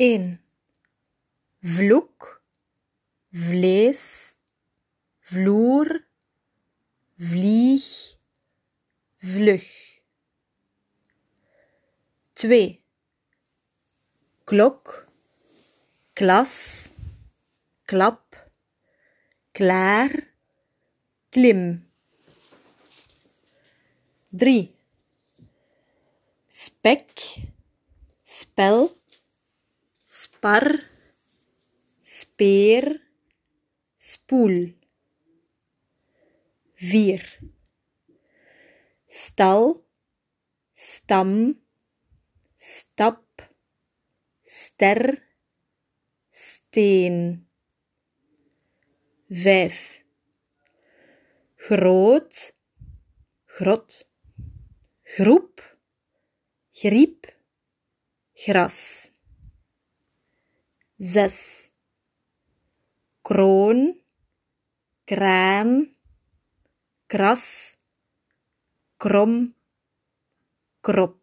1. Vloek, vlees, vloer, vlieg, vlug. 2. Klok, klas, klap, klaar, klim. 3. Spek, spel, spar, speer, spoel. 4. Stal, stam, stap, ster, steen. 5. Groot, grot, groep, griep, gras. 6. Kroon, kraan, kras, krom, krop.